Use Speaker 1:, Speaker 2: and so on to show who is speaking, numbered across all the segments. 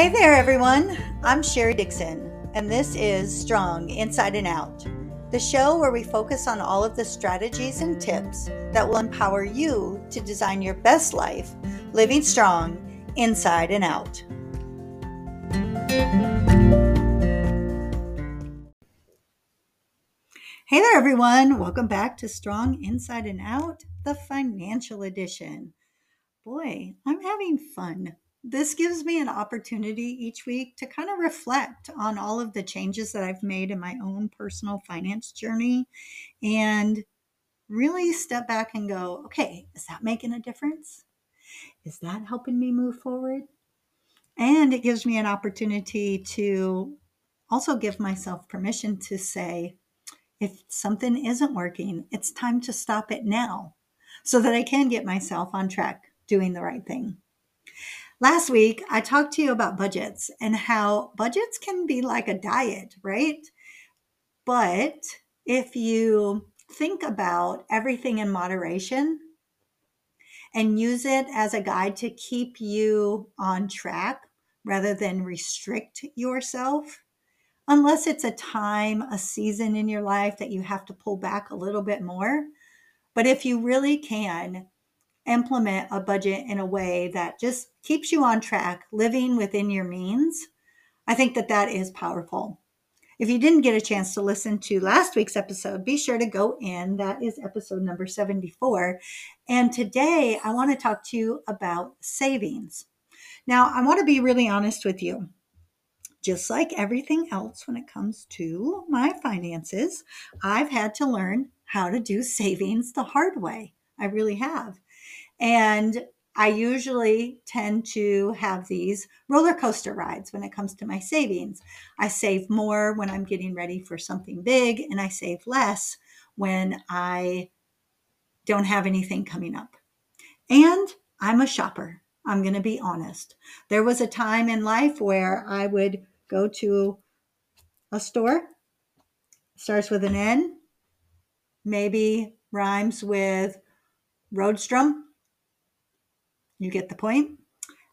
Speaker 1: Hey there, everyone. I'm Sherry Dixon, and this is Strong Inside and Out, the show where we focus on all of the strategies and tips that will empower you to design your best life, living strong inside and out. Hey there, everyone. Welcome back to Strong Inside and Out, the financial edition. Boy, I'm having fun this gives me an opportunity each week to kind of reflect on all of the changes that I've made in my own personal finance journey and really step back and go, okay, is that making a difference? Is that helping me move forward? And it gives me an opportunity to also give myself permission to say, if something isn't working, it's time to stop it now so that I can get myself on track doing the right thing. Last week, I talked to you about budgets and how budgets can be like a diet, right? But if you think about everything in moderation and use it as a guide to keep you on track rather than restrict yourself, unless it's a time, a season in your life that you have to pull back a little bit more. But if you really can, implement a budget in a way that just keeps you on track, living within your means, I think that that is powerful. If you didn't get a chance to listen to last week's episode, be sure to go in. That is episode number 74. And today I want to talk to you about savings. Now, I want to be really honest with you. Just like everything else when it comes to my finances, I've had to learn how to do savings the hard way. I really have. And I usually tend to have these roller coaster rides when it comes to my savings. I save more when I'm getting ready for something big, and I save less when I don't have anything coming up. And I'm a shopper. I'm going to be honest. There was a time in life where I would go to a store, starts with an N, maybe rhymes with Nordstrom you get the point?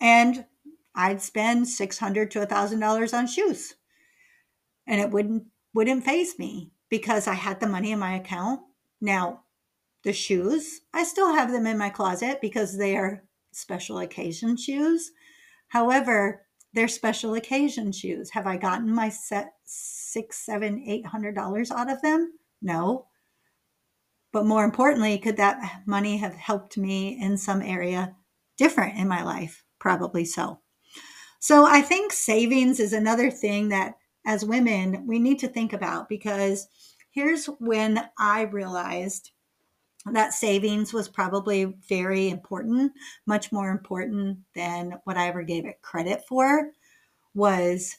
Speaker 1: And I'd spend six hundred to a thousand dollars on shoes, and it wouldn't wouldn't faze me because I had the money in my account. Now, the shoes, I still have them in my closet because they are special occasion shoes. However, they're special occasion shoes. Have I gotten my set six, seven, eight hundred dollars out of them? No. But more importantly, could that money have helped me in some area different in my life? Probably so. So I think savings is another thing that as women we need to think about because here's when I realized that savings was probably very important, much more important than what I ever gave it credit for was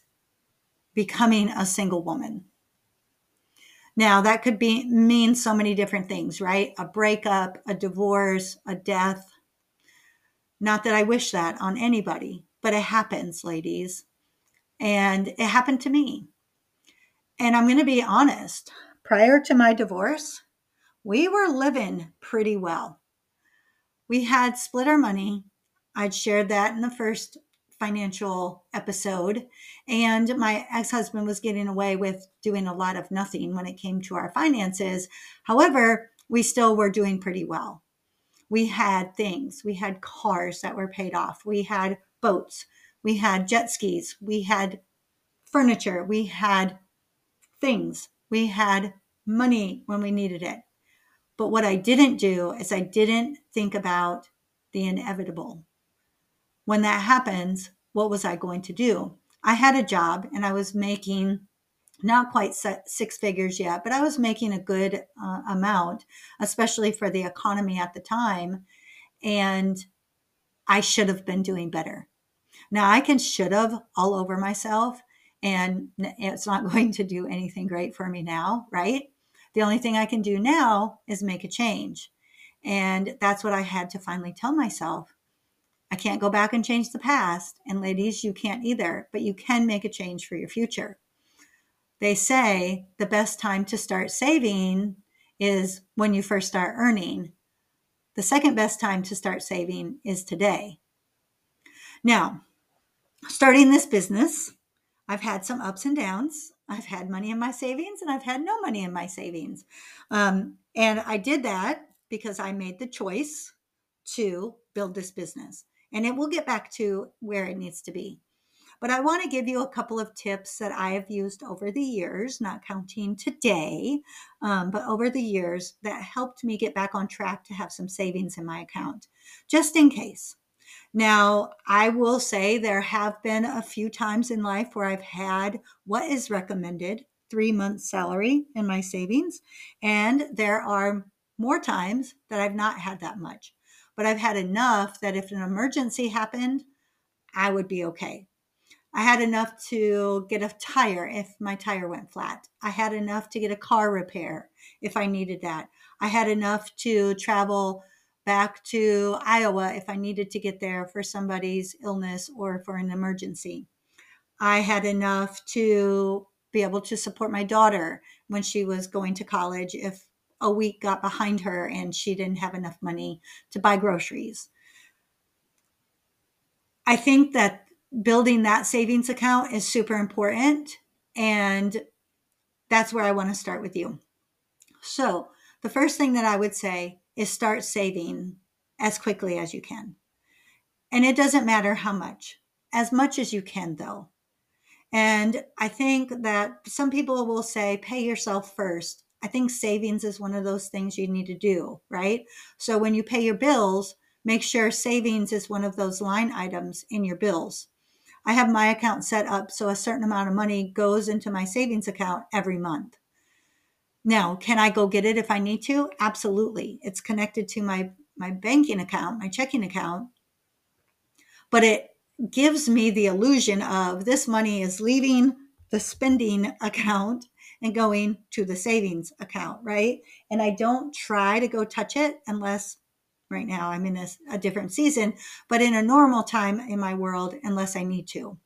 Speaker 1: becoming a single woman. Now that could be mean so many different things, right? A breakup, a divorce, a death, not that I wish that on anybody, but it happens, ladies. And it happened to me. And I'm going to be honest, prior to my divorce, we were living pretty well. We had split our money. I'd shared that in the first financial episode. And my ex husband was getting away with doing a lot of nothing when it came to our finances. However, we still were doing pretty well we had things. We had cars that were paid off. We had boats. We had jet skis. We had furniture. We had things. We had money when we needed it. But what I didn't do is I didn't think about the inevitable. When that happens, what was I going to do? I had a job and I was making not quite six figures yet, but I was making a good uh, amount, especially for the economy at the time. And I should have been doing better. Now I can should have all over myself, and it's not going to do anything great for me now, right? The only thing I can do now is make a change. And that's what I had to finally tell myself. I can't go back and change the past. And ladies, you can't either, but you can make a change for your future they say the best time to start saving is when you first start earning. The second best time to start saving is today. Now, starting this business, I've had some ups and downs. I've had money in my savings and I've had no money in my savings. Um, and I did that because I made the choice to build this business. And it will get back to where it needs to be. But I want to give you a couple of tips that I have used over the years, not counting today, um, but over the years that helped me get back on track to have some savings in my account, just in case. Now, I will say there have been a few times in life where I've had what is recommended three months' salary in my savings, and there are more times that I've not had that much. But I've had enough that if an emergency happened, I would be okay. I had enough to get a tire if my tire went flat. I had enough to get a car repair if I needed that. I had enough to travel back to Iowa if I needed to get there for somebody's illness or for an emergency. I had enough to be able to support my daughter when she was going to college if a week got behind her and she didn't have enough money to buy groceries. I think that building that savings account is super important. And that's where I want to start with you. So, the first thing that I would say is start saving as quickly as you can. And it doesn't matter how much, as much as you can, though. And I think that some people will say, pay yourself first. I think savings is one of those things you need to do, right? So when you pay your bills, make sure savings is one of those line items in your bills. I have my account set up so a certain amount of money goes into my savings account every month. Now, can I go get it if I need to? Absolutely. It's connected to my my banking account, my checking account. But it gives me the illusion of this money is leaving the spending account and going to the savings account, right? And I don't try to go touch it unless right now I'm in a, a different season, but in a normal time in my world, unless I need to.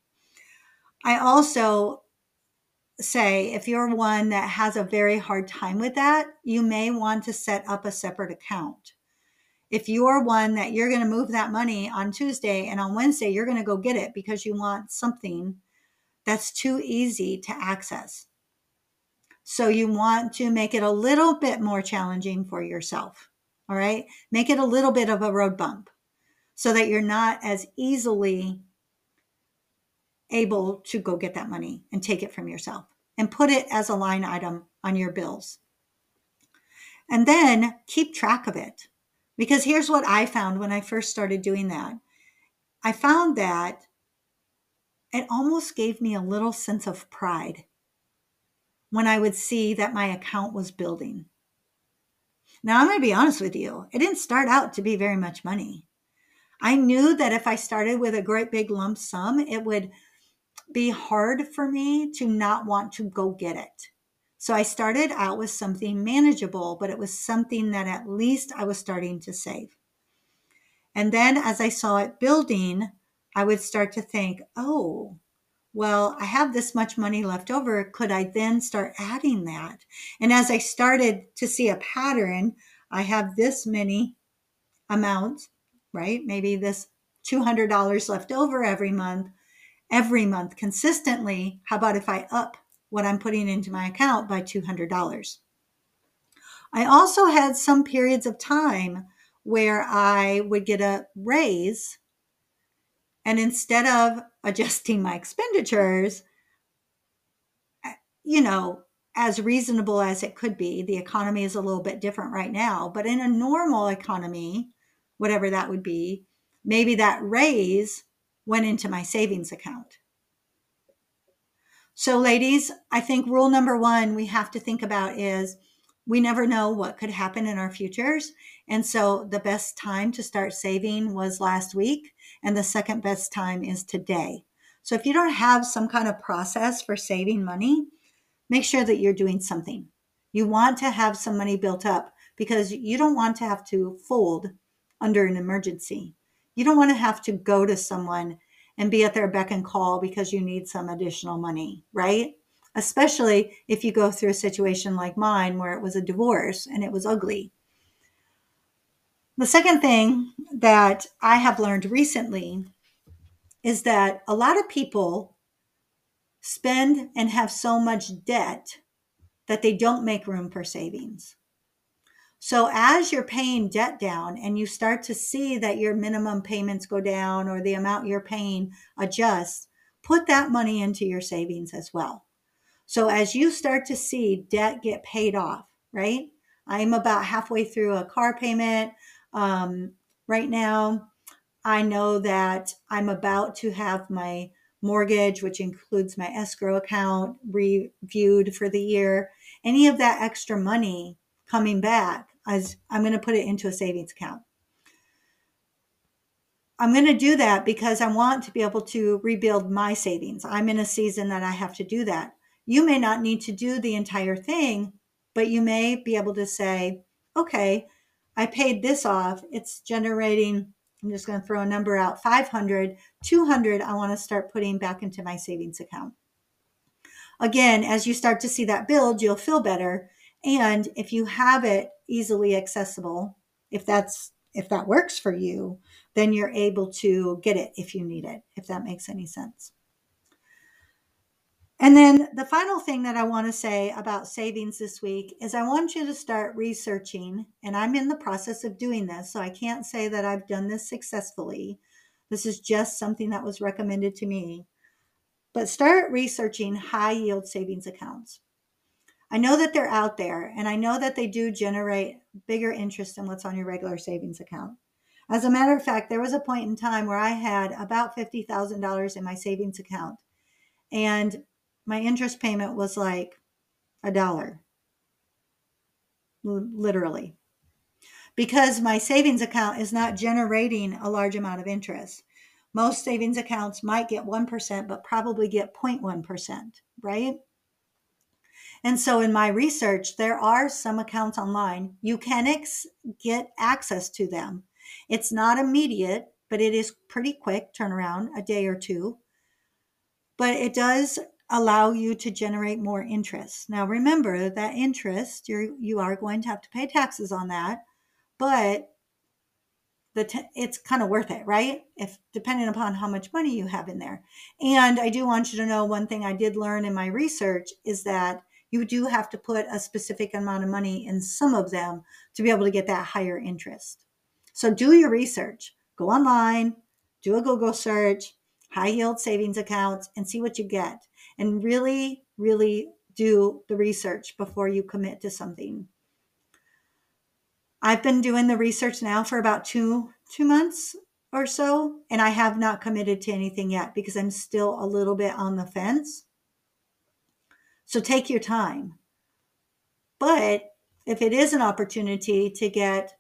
Speaker 1: I also say if you're one that has a very hard time with that, you may want to set up a separate account. If you're one that you're going to move that money on Tuesday and on Wednesday you're going to go get it because you want something that's too easy to access. So you want to make it a little bit more challenging for yourself. All right. Make it a little bit of a road bump so that you're not as easily able to go get that money and take it from yourself and put it as a line item on your bills. And then keep track of it. Because here's what I found when I first started doing that I found that it almost gave me a little sense of pride when I would see that my account was building. Now, I'm going to be honest with you, it didn't start out to be very much money. I knew that if I started with a great big lump sum, it would be hard for me to not want to go get it. So I started out with something manageable, but it was something that at least I was starting to save. And then as I saw it building, I would start to think, oh, well, I have this much money left over. Could I then start adding that? And as I started to see a pattern, I have this many amounts, right? Maybe this $200 left over every month every month consistently, how about if I up what I'm putting into my account by $200? I also had some periods of time where I would get a raise. And instead of adjusting my expenditures, eh, you know, as reasonable as it could be, the economy is a little bit different right now, but in a normal economy, whatever that would be, maybe that raise went into my savings account. So, ladies, I think rule number one we have to think about is we never know what could happen in our futures. And so, the best time to start saving was last week, and the second best time is today. So, if you don't have some kind of process for saving money, make sure that you're doing something. You want to have some money built up because you don't want to have to fold under an emergency. You don't want to have to go to someone and be at their beck and call because you need some additional money, right? Especially if you go through a situation like mine where it was a divorce and it was ugly. The second thing that I have learned recently is that a lot of people spend and have so much debt that they don't make room for savings. So, as you're paying debt down and you start to see that your minimum payments go down or the amount you're paying adjusts, put that money into your savings as well. So, as you start to see debt get paid off, right? I'm about halfway through a car payment. Um, right now, I know that I'm about to have my mortgage, which includes my escrow account, reviewed for the year. Any of that extra money coming back, as I'm going to put it into a savings account. I'm going to do that because I want to be able to rebuild my savings. I'm in a season that I have to do that. You may not need to do the entire thing, but you may be able to say, okay, I paid this off. It's generating, I'm just going to throw a number out 500, 200, I want to start putting back into my savings account. Again, as you start to see that build, you'll feel better and if you have it easily accessible, if that's if that works for you, then you're able to get it if you need it, if that makes any sense. And then the final thing that I want to say about savings this week is I want you to start researching, and I'm in the process of doing this, so I can't say that I've done this successfully. This is just something that was recommended to me. But start researching high yield savings accounts. I know that they're out there and I know that they do generate bigger interest than what's on your regular savings account. As a matter of fact, there was a point in time where I had about $50,000 in my savings account and my interest payment was like a dollar, literally, because my savings account is not generating a large amount of interest. Most savings accounts might get 1%, but probably get 0.1%, right? And so in my research, there are some accounts online. You can ex- get access to them. It's not immediate, but it is pretty quick turnaround, a day or two. But it does allow you to generate more interest. Now remember that interest, you're you are going to have to pay taxes on that, but the t- it's kind of worth it, right? If depending upon how much money you have in there. And I do want you to know one thing I did learn in my research is that you do have to put a specific amount of money in some of them to be able to get that higher interest. So do your research. Go online, do a Google search, high yield savings accounts, and see what you get. And really, really do the research before you commit to something. I've been doing the research now for about two two months or so, and I have not committed to anything yet because I'm still a little bit on the fence. So take your time. But if it is an opportunity to get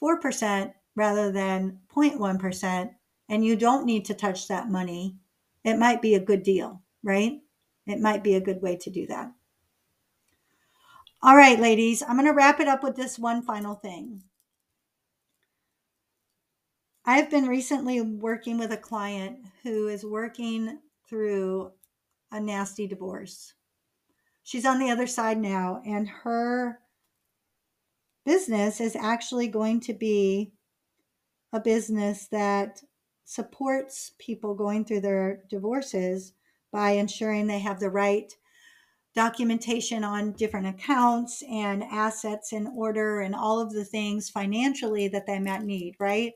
Speaker 1: 4% rather than 0.1%, and you don't need to touch that money, it might be a good deal, right? It might be a good way to do that. All right, ladies, I'm going to wrap it up with this one final thing. I've been recently working with a client who is working through a nasty divorce she's on the other side now, and her business is actually going to be a business that supports people going through their divorces by ensuring they have the right documentation on different accounts and assets in order and all of the things financially that they might need, right?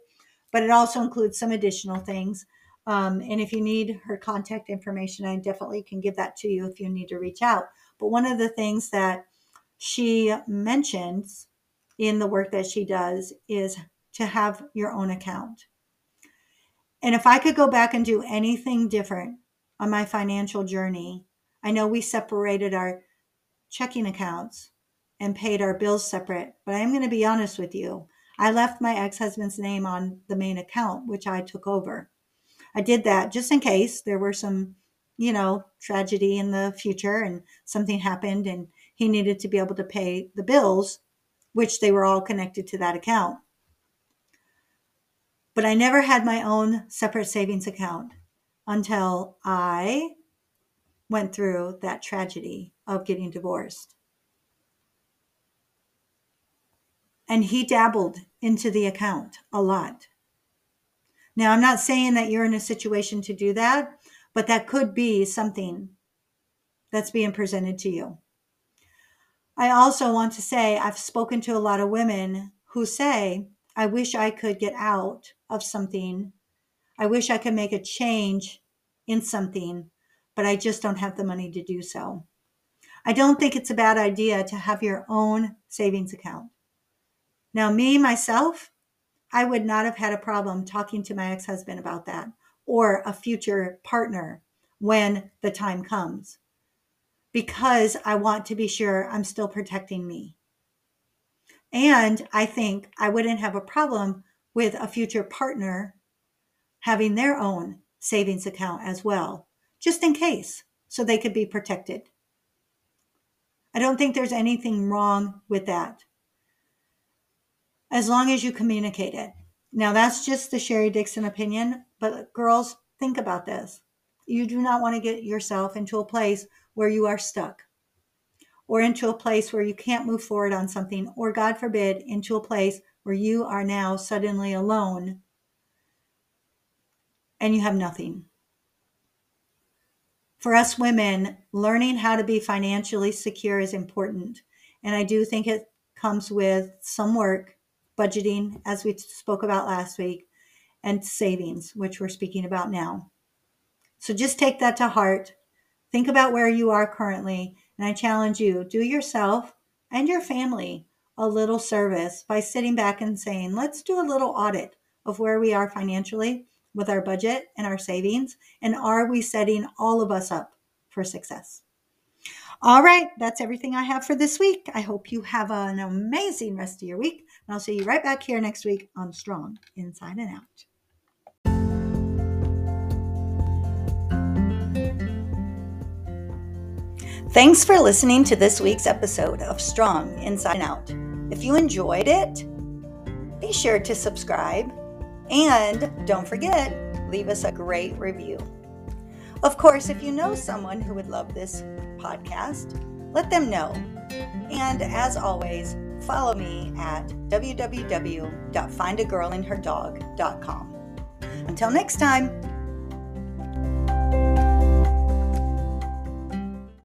Speaker 1: But it also includes some additional things. Um, and if you need her contact information, I definitely can give that to you if you need to reach out. But one of the things that she mentions in the work that she does is to have your own account. And if I could go back and do anything different on my financial journey, I know we separated our checking accounts and paid our bills separate, but I'm going to be honest with you. I left my ex husband's name on the main account, which I took over. I did that just in case there were some you know, tragedy in the future and something happened and he needed to be able to pay the bills, which they were all connected to that account. But I never had my own separate savings account until I went through that tragedy of getting divorced. And he dabbled into the account a lot. Now, I'm not saying that you're in a situation to do that, but that could be something that's being presented to you. I also want to say I've spoken to a lot of women who say, I wish I could get out of something. I wish I could make a change in something, but I just don't have the money to do so. I don't think it's a bad idea to have your own savings account. Now, me, myself, I would not have had a problem talking to my ex husband about that or a future partner when the time comes because I want to be sure I'm still protecting me. And I think I wouldn't have a problem with a future partner having their own savings account as well, just in case, so they could be protected. I don't think there's anything wrong with that. As long as you communicate it. Now, that's just the Sherry Dixon opinion, but girls, think about this. You do not want to get yourself into a place where you are stuck or into a place where you can't move forward on something, or God forbid, into a place where you are now suddenly alone and you have nothing. For us women, learning how to be financially secure is important. And I do think it comes with some work, budgeting, as we spoke about last week, and savings, which we're speaking about now. So just take that to heart. Think about where you are currently. And I challenge you do yourself and your family a little service by sitting back and saying, let's do a little audit of where we are financially with our budget and our savings? And are we setting all of us up for success? All right, that's everything I have for this week. I hope you have an amazing rest of your week. And I'll see you right back here next week on Strong Inside and Out. Thanks for listening to this week's episode of Strong Inside and Out. If you enjoyed it, be sure to subscribe and don't forget, leave us a great review. Of course, if you know someone who would love this podcast, let them know. And as always, follow me at www.findagirlandherdog.com. Until next time.